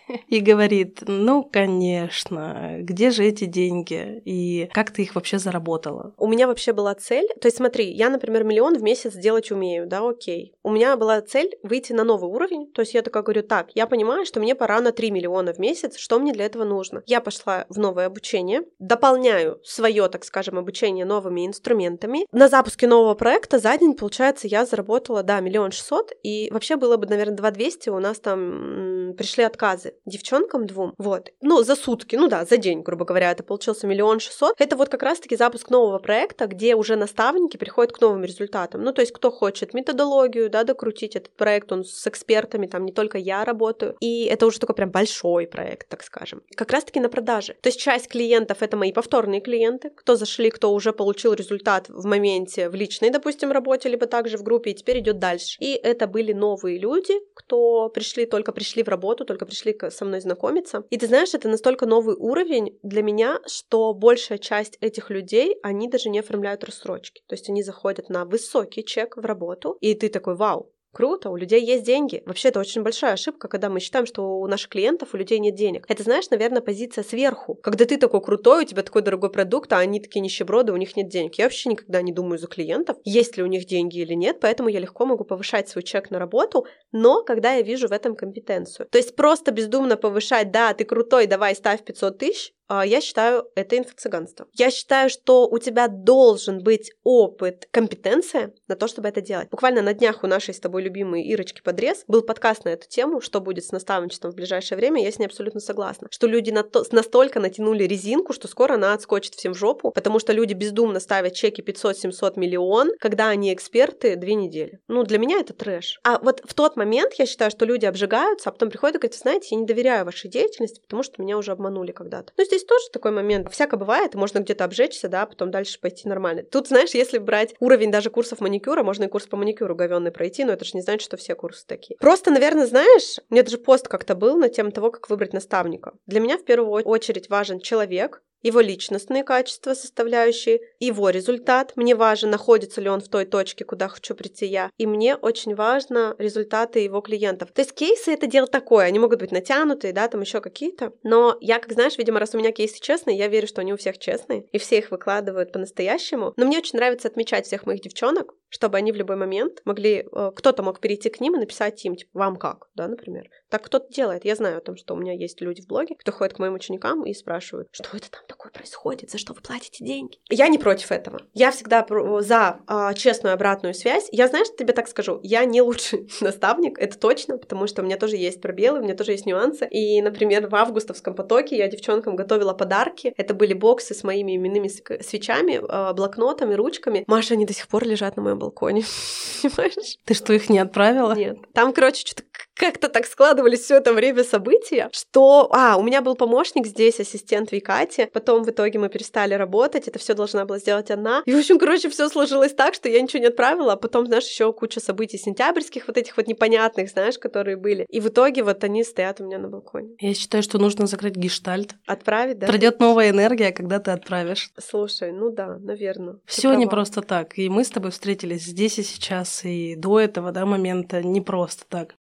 и говорит, ну, конечно, где же эти деньги? И как ты их вообще заработала? У меня вообще была цель, то есть смотри, я, например, миллион в месяц делать умею, да, окей. У меня была цель выйти на новый уровень, то есть я такая говорю, так, я понимаю, что мне пора на 3 миллиона в месяц, что мне для этого нужно? Я пошла в новое обучение, дополняю свое, так скажем, обучение новыми инструментами. На запуске нового проекта за день, получается, я заработала, да, миллион шестьсот, и вообще было бы, наверное, два двести, у нас там пришли отказы девчонкам двум, вот. Ну, за сутки, ну да, за день, грубо говоря, это получился миллион шестьсот. Это вот как раз-таки запуск нового проекта, где уже наставники приходят к новым результатам. Ну, то есть, кто хочет методологию, да, докрутить этот проект, он с экспертами, там не только я работаю, и это уже такой прям большой проект, так скажем. Как раз-таки на продаже. То есть, часть клиентов — это мои повторные клиенты, кто зашли, кто уже получил результат в моменте в личной, допустим, работе, либо также в группе, и теперь идет дальше. И это были новые люди, кто пришли, только пришли в работу, только пришли со мной знакомиться. И ты знаешь, это настолько новый уровень для меня, что большая часть этих людей, они даже не оформляют рассрочки. То есть они заходят на высокий чек в работу, и ты такой, вау, Круто, у людей есть деньги. Вообще, это очень большая ошибка, когда мы считаем, что у наших клиентов, у людей нет денег. Это, знаешь, наверное, позиция сверху. Когда ты такой крутой, у тебя такой дорогой продукт, а они такие нищеброды, у них нет денег. Я вообще никогда не думаю за клиентов, есть ли у них деньги или нет, поэтому я легко могу повышать свой чек на работу, но когда я вижу в этом компетенцию. То есть просто бездумно повышать, да, ты крутой, давай ставь 500 тысяч, я считаю, это инфо-цыганство. Я считаю, что у тебя должен быть опыт, компетенция на то, чтобы это делать. Буквально на днях у нашей с тобой любимой Ирочки Подрез был подкаст на эту тему, что будет с наставничеством в ближайшее время, я с ней абсолютно согласна. Что люди на то, настолько натянули резинку, что скоро она отскочит всем в жопу, потому что люди бездумно ставят чеки 500-700 миллион, когда они эксперты две недели. Ну, для меня это трэш. А вот в тот момент я считаю, что люди обжигаются, а потом приходят и говорят, знаете, я не доверяю вашей деятельности, потому что меня уже обманули когда-то. Ну, здесь здесь тоже такой момент. Всяко бывает, можно где-то обжечься, да, потом дальше пойти нормально. Тут, знаешь, если брать уровень даже курсов маникюра, можно и курс по маникюру говенный пройти, но это же не значит, что все курсы такие. Просто, наверное, знаешь, у меня даже пост как-то был на тему того, как выбрать наставника. Для меня в первую очередь важен человек, его личностные качества, составляющие, его результат. Мне важно, находится ли он в той точке, куда хочу прийти я. И мне очень важно результаты его клиентов. То есть кейсы это дело такое, они могут быть натянутые, да, там еще какие-то. Но я, как знаешь, видимо, раз у меня кейсы честные, я верю, что они у всех честные, и все их выкладывают по-настоящему. Но мне очень нравится отмечать всех моих девчонок, чтобы они в любой момент могли, э, кто-то мог перейти к ним и написать им, типа, вам как, да, например. Так кто-то делает. Я знаю о том, что у меня есть люди в блоге, кто ходит к моим ученикам и спрашивают, что это там такое происходит, за что вы платите деньги. Я не против этого. Я всегда за а, честную обратную связь. Я, знаешь, тебе так скажу, я не лучший наставник, это точно, потому что у меня тоже есть пробелы, у меня тоже есть нюансы. И, например, в августовском потоке я девчонкам готовила подарки. Это были боксы с моими именными свечами, а, блокнотами, ручками. Маша, они до сих пор лежат на моем балконе. Понимаешь? Ты что, их не отправила? Нет. Там, короче, что-то как-то так складывались все это время события, что... А, у меня был помощник здесь, ассистент Викати, потом в итоге мы перестали работать, это все должна была сделать одна. И, в общем, короче, все сложилось так, что я ничего не отправила, а потом, знаешь, еще куча событий сентябрьских, вот этих вот непонятных, знаешь, которые были. И в итоге вот они стоят у меня на балконе. Я считаю, что нужно закрыть гештальт. Отправить, да? Придет новая энергия, когда ты отправишь. Слушай, ну да, наверное. Все не просто так. И мы с тобой встретились здесь и сейчас, и до этого, да, момента не просто так.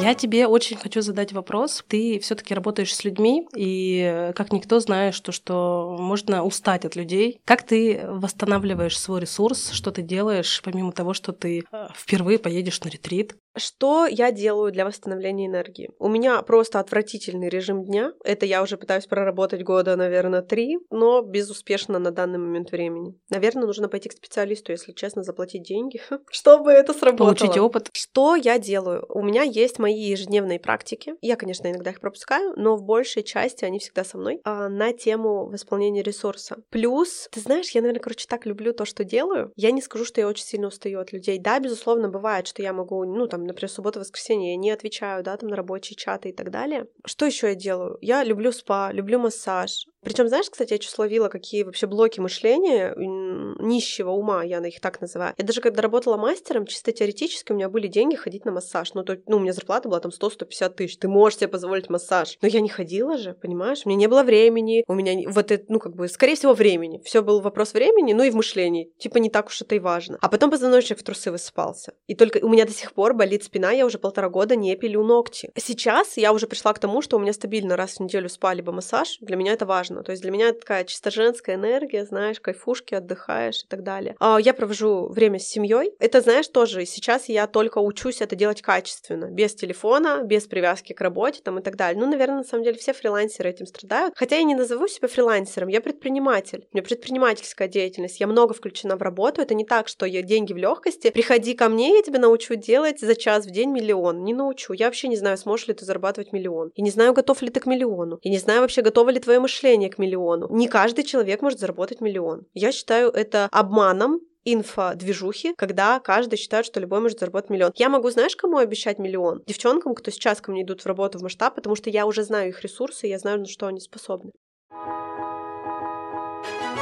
Я тебе очень хочу задать вопрос. Ты все-таки работаешь с людьми, и э, как никто знаешь, то, что можно устать от людей. Как ты восстанавливаешь свой ресурс? Что ты делаешь, помимо того, что ты э, впервые поедешь на ретрит? Что я делаю для восстановления энергии? У меня просто отвратительный режим дня. Это я уже пытаюсь проработать года, наверное, три, но безуспешно на данный момент времени. Наверное, нужно пойти к специалисту, если честно, заплатить деньги, чтобы это сработало. Получить опыт. Что я делаю? У меня есть мои ежедневные практики. Я, конечно, иногда их пропускаю, но в большей части они всегда со мной а, на тему восполнения ресурса. Плюс, ты знаешь, я, наверное, короче, так люблю то, что делаю. Я не скажу, что я очень сильно устаю от людей. Да, безусловно, бывает, что я могу, ну, там, например, суббота-воскресенье, я не отвечаю, да, там на рабочие чаты и так далее. Что еще я делаю? Я люблю спа, люблю массаж, Причем, знаешь, кстати, я что словила, какие вообще блоки мышления нищего ума, я их так называю. Я даже когда работала мастером, чисто теоретически у меня были деньги ходить на массаж. Ну, то, ну у меня зарплата была там 100-150 тысяч. Ты можешь себе позволить массаж. Но я не ходила же, понимаешь? У меня не было времени, у меня вот это, ну, как бы, скорее всего, времени. Все был вопрос времени, ну и в мышлении. Типа не так уж это и важно. А потом позвоночник в трусы высыпался. И только у меня до сих пор болит спина, я уже полтора года не пилю ногти. Сейчас я уже пришла к тому, что у меня стабильно раз в неделю спа либо массаж. Для меня это важно. То есть для меня такая чисто женская энергия, знаешь, кайфушки, отдыхаешь и так далее. А я провожу время с семьей. Это, знаешь, тоже сейчас я только учусь это делать качественно, без телефона, без привязки к работе там и так далее. Ну, наверное, на самом деле все фрилансеры этим страдают. Хотя я не назову себя фрилансером, я предприниматель. У меня предпринимательская деятельность, я много включена в работу. Это не так, что я деньги в легкости. Приходи ко мне, я тебя научу делать за час в день миллион. Не научу. Я вообще не знаю, сможешь ли ты зарабатывать миллион. Я не знаю, готов ли ты к миллиону. Я не знаю вообще, готово ли твое мышление к миллиону. Не каждый человек может заработать миллион. Я считаю это обманом инфодвижухи, когда каждый считает, что любой может заработать миллион. Я могу, знаешь, кому обещать миллион? Девчонкам, кто сейчас ко мне идут в работу в масштаб, потому что я уже знаю их ресурсы, я знаю, на что они способны.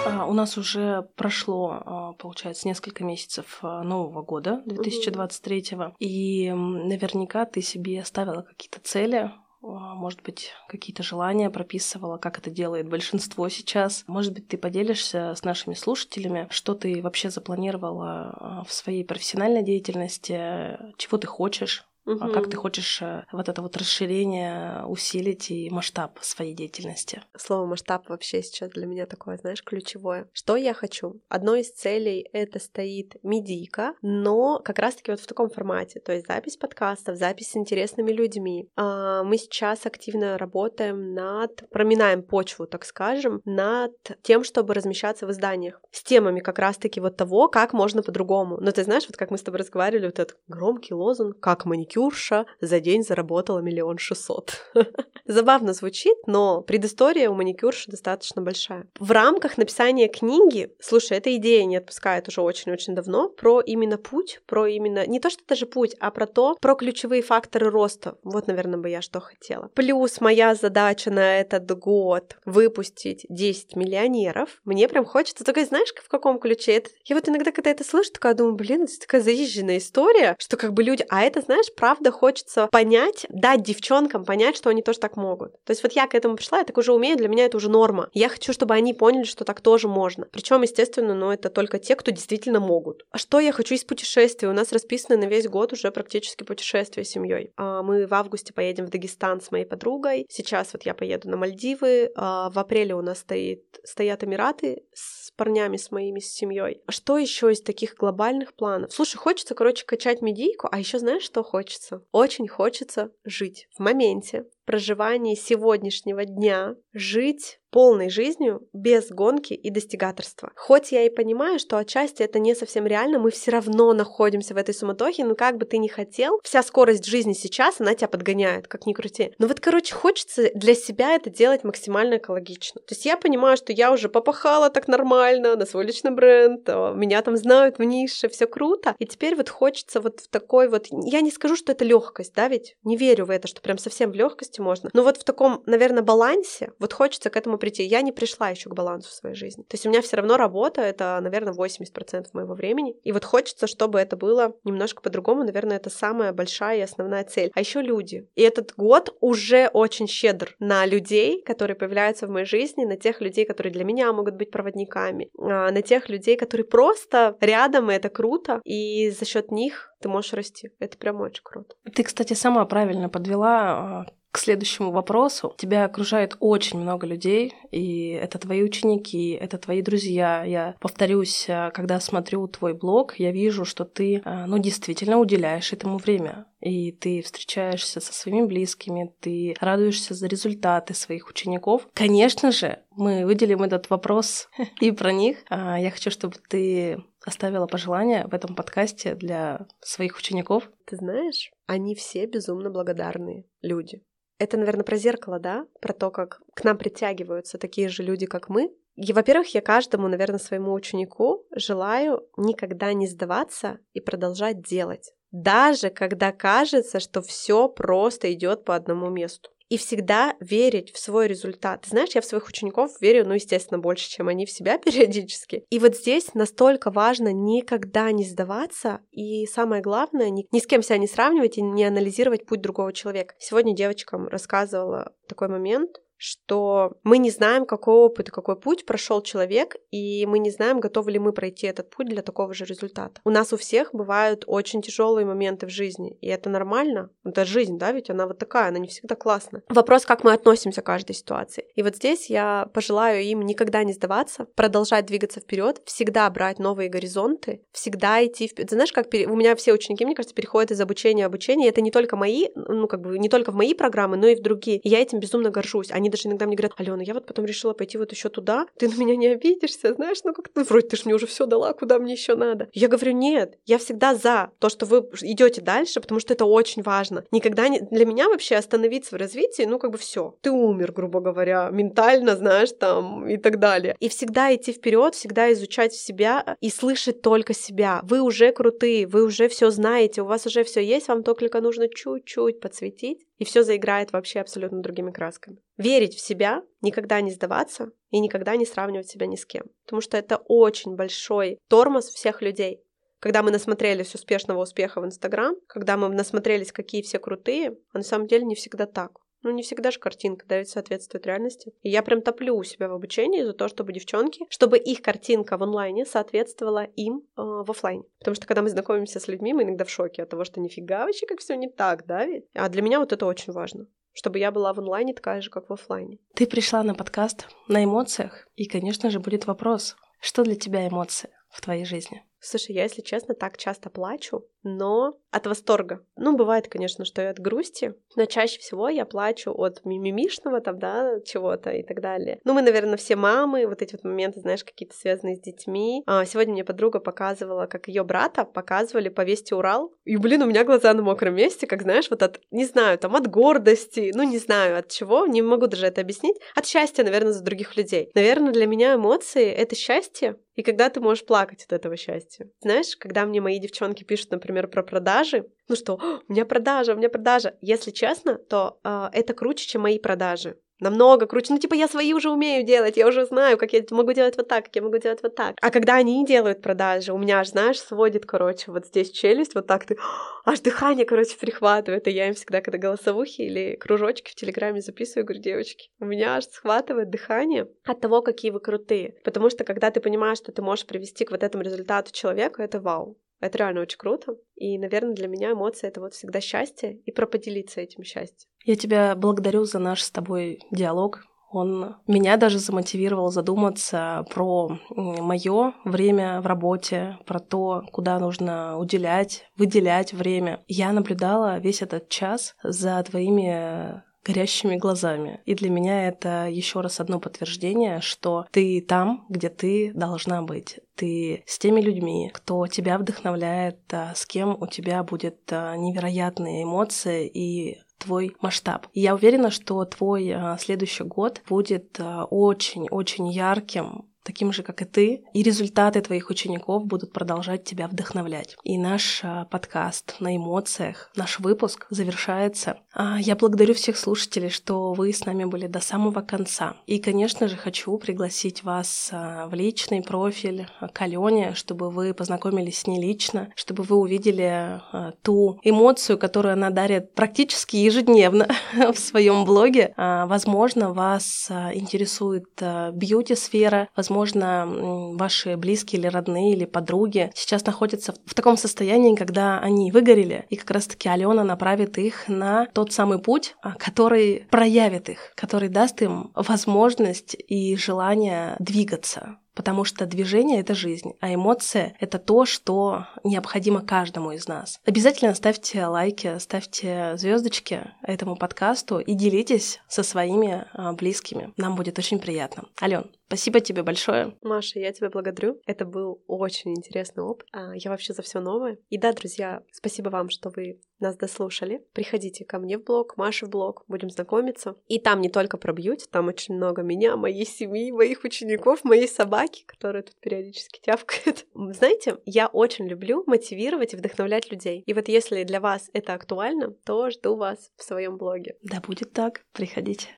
А, у нас уже прошло, а, получается, несколько месяцев а, Нового года 2023, mm-hmm. и наверняка ты себе ставила какие-то цели может быть, какие-то желания прописывала, как это делает большинство сейчас. Может быть, ты поделишься с нашими слушателями, что ты вообще запланировала в своей профессиональной деятельности, чего ты хочешь Угу. А как ты хочешь э, вот это вот расширение усилить и масштаб своей деятельности? Слово масштаб вообще сейчас для меня такое, знаешь, ключевое. Что я хочу? Одной из целей это стоит медийка, но как раз-таки вот в таком формате, то есть запись подкастов, запись с интересными людьми. А мы сейчас активно работаем над, проминаем почву, так скажем, над тем, чтобы размещаться в изданиях с темами как раз-таки вот того, как можно по-другому. Но ты знаешь, вот как мы с тобой разговаривали, вот этот громкий лозунг, как маникюр маникюрша за день заработала миллион шестьсот. Забавно звучит, но предыстория у маникюрши достаточно большая. В рамках написания книги, слушай, эта идея не отпускает уже очень-очень давно, про именно путь, про именно, не то что даже путь, а про то, про ключевые факторы роста. Вот, наверное, бы я что хотела. Плюс моя задача на этот год выпустить 10 миллионеров. Мне прям хочется, только знаешь, в каком ключе? Это... Я вот иногда, когда это слышу, такая думаю, блин, это такая заезженная история, что как бы люди... А это, знаешь, правда хочется понять, дать девчонкам понять, что они тоже так могут. То есть вот я к этому пришла, я так уже умею, для меня это уже норма. Я хочу, чтобы они поняли, что так тоже можно. Причем, естественно, но ну, это только те, кто действительно могут. А что я хочу из путешествия? У нас расписано на весь год уже практически путешествие с семьей. А, мы в августе поедем в Дагестан с моей подругой. Сейчас вот я поеду на Мальдивы. А, в апреле у нас стоит, стоят Эмираты с парнями, с моими, с семьей. А что еще из таких глобальных планов? Слушай, хочется, короче, качать медийку, а еще знаешь, что хочется? Хочется. Очень хочется жить в моменте, проживании сегодняшнего дня, жить полной жизнью без гонки и достигаторства. Хоть я и понимаю, что отчасти это не совсем реально, мы все равно находимся в этой суматохе, но как бы ты ни хотел, вся скорость жизни сейчас, она тебя подгоняет, как ни крути. Но вот, короче, хочется для себя это делать максимально экологично. То есть я понимаю, что я уже попахала так нормально на свой личный бренд, меня там знают в нише, все круто, и теперь вот хочется вот в такой вот, я не скажу, что это легкость, да, ведь не верю в это, что прям совсем в легкости можно, но вот в таком, наверное, балансе, вот хочется к этому прийти. Я не пришла еще к балансу в своей жизни. То есть у меня все равно работа это, наверное, 80% моего времени. И вот хочется, чтобы это было немножко по-другому. Наверное, это самая большая и основная цель. А еще люди. И этот год уже очень щедр на людей, которые появляются в моей жизни, на тех людей, которые для меня могут быть проводниками, а, на тех людей, которые просто рядом, и это круто. И за счет них ты можешь расти. Это прям очень круто. Ты, кстати, сама правильно подвела а, к следующему вопросу. Тебя окружает очень много людей, и это твои ученики, это твои друзья. Я повторюсь, э, когда смотрю твой блог, я вижу, что ты, э, ну, действительно уделяешь этому время. И ты встречаешься со своими близкими, ты радуешься за результаты своих учеников. Конечно же, мы выделим этот вопрос и про них. А, я хочу, чтобы ты оставила пожелания в этом подкасте для своих учеников. Ты знаешь, они все безумно благодарные люди. Это, наверное, про зеркало, да? Про то, как к нам притягиваются такие же люди, как мы. И, во-первых, я каждому, наверное, своему ученику желаю никогда не сдаваться и продолжать делать. Даже когда кажется, что все просто идет по одному месту. И всегда верить в свой результат. Знаешь, я в своих учеников верю, ну, естественно, больше, чем они в себя периодически. И вот здесь настолько важно никогда не сдаваться, и самое главное, ни, ни с кем себя не сравнивать и не анализировать путь другого человека. Сегодня девочкам рассказывала такой момент, что мы не знаем, какой опыт и какой путь прошел человек, и мы не знаем, готовы ли мы пройти этот путь для такого же результата. У нас у всех бывают очень тяжелые моменты в жизни, и это нормально. Это жизнь, да, ведь она вот такая, она не всегда классная. Вопрос, как мы относимся к каждой ситуации. И вот здесь я пожелаю им никогда не сдаваться, продолжать двигаться вперед, всегда брать новые горизонты, всегда идти вперед. Знаешь, как пере... у меня все ученики, мне кажется, переходят из обучения в обучение. Это не только мои, ну как бы не только в мои программы, но и в другие. И я этим безумно горжусь. Они они даже иногда мне говорят, Алена, я вот потом решила пойти вот еще туда, ты на меня не обидишься, знаешь, ну как ты, вроде ты же мне уже все дала, куда мне еще надо. Я говорю, нет, я всегда за то, что вы идете дальше, потому что это очень важно. Никогда не... Для меня вообще остановиться в развитии, ну как бы все, ты умер, грубо говоря, ментально, знаешь, там и так далее. И всегда идти вперед, всегда изучать себя и слышать только себя. Вы уже крутые, вы уже все знаете, у вас уже все есть, вам только нужно чуть-чуть подсветить, и все заиграет вообще абсолютно другими красками. Верить в себя, никогда не сдаваться и никогда не сравнивать себя ни с кем. Потому что это очень большой тормоз всех людей. Когда мы насмотрелись успешного успеха в Инстаграм, когда мы насмотрелись, какие все крутые, а на самом деле не всегда так. Ну, не всегда же картинка, да, ведь соответствует реальности. И я прям топлю у себя в обучении за то, чтобы девчонки, чтобы их картинка в онлайне соответствовала им э, в офлайне. Потому что когда мы знакомимся с людьми, мы иногда в шоке от того, что нифига вообще как все не так, да, ведь? А для меня вот это очень важно чтобы я была в онлайне такая же, как в офлайне. Ты пришла на подкаст на эмоциях, и, конечно же, будет вопрос, что для тебя эмоции в твоей жизни? Слушай, я, если честно, так часто плачу, но от восторга. Ну, бывает, конечно, что и от грусти, но чаще всего я плачу от мимимишного там, да, чего-то и так далее. Ну, мы, наверное, все мамы, вот эти вот моменты, знаешь, какие-то связанные с детьми. А, сегодня мне подруга показывала, как ее брата показывали по Вести Урал. И, блин, у меня глаза на мокром месте, как, знаешь, вот от, не знаю, там, от гордости, ну, не знаю, от чего, не могу даже это объяснить. От счастья, наверное, за других людей. Наверное, для меня эмоции — это счастье, и когда ты можешь плакать от этого счастья. Знаешь, когда мне мои девчонки пишут, например, про продажи, ну что, у меня продажа, у меня продажа. Если честно, то э, это круче, чем мои продажи намного круче. Ну, типа, я свои уже умею делать, я уже знаю, как я могу делать вот так, как я могу делать вот так. А когда они делают продажи, у меня аж, знаешь, сводит, короче, вот здесь челюсть, вот так ты, аж дыхание, короче, прихватывает. И я им всегда, когда голосовухи или кружочки в Телеграме записываю, говорю, девочки, у меня аж схватывает дыхание от того, какие вы крутые. Потому что, когда ты понимаешь, что ты можешь привести к вот этому результату человека, это вау. Это реально очень круто. И, наверное, для меня эмоции — это вот всегда счастье и про поделиться этим счастьем. Я тебя благодарю за наш с тобой диалог. Он меня даже замотивировал задуматься про мое время в работе, про то, куда нужно уделять, выделять время. Я наблюдала весь этот час за твоими горящими глазами. И для меня это еще раз одно подтверждение, что ты там, где ты должна быть. Ты с теми людьми, кто тебя вдохновляет, а, с кем у тебя будет а, невероятные эмоции и твой масштаб. я уверена, что твой а, следующий год будет очень-очень ярким, таким же, как и ты, и результаты твоих учеников будут продолжать тебя вдохновлять. И наш а, подкаст на эмоциях, наш выпуск завершается. А, я благодарю всех слушателей, что вы с нами были до самого конца. И, конечно же, хочу пригласить вас а, в личный профиль к Алене, чтобы вы познакомились с ней лично, чтобы вы увидели ту эмоцию, которую она дарит практически ежедневно в своем блоге. Возможно, вас интересует бьюти-сфера, возможно, возможно, ваши близкие или родные, или подруги сейчас находятся в таком состоянии, когда они выгорели, и как раз-таки Алена направит их на тот самый путь, а, который проявит их, который даст им возможность и желание двигаться потому что движение — это жизнь, а эмоция — это то, что необходимо каждому из нас. Обязательно ставьте лайки, ставьте звездочки этому подкасту и делитесь со своими а, близкими. Нам будет очень приятно. Ален, спасибо тебе большое. Маша, я тебя благодарю. Это был очень интересный опыт. А, я вообще за все новое. И да, друзья, спасибо вам, что вы нас дослушали. Приходите ко мне в блог, Маша в блог, будем знакомиться. И там не только про бьюти, там очень много меня, моей семьи, моих учеников, моей собаки, которая тут периодически тявкает. Знаете, я очень люблю мотивировать и вдохновлять людей. И вот если для вас это актуально, то жду вас в своем блоге. Да будет так, приходите.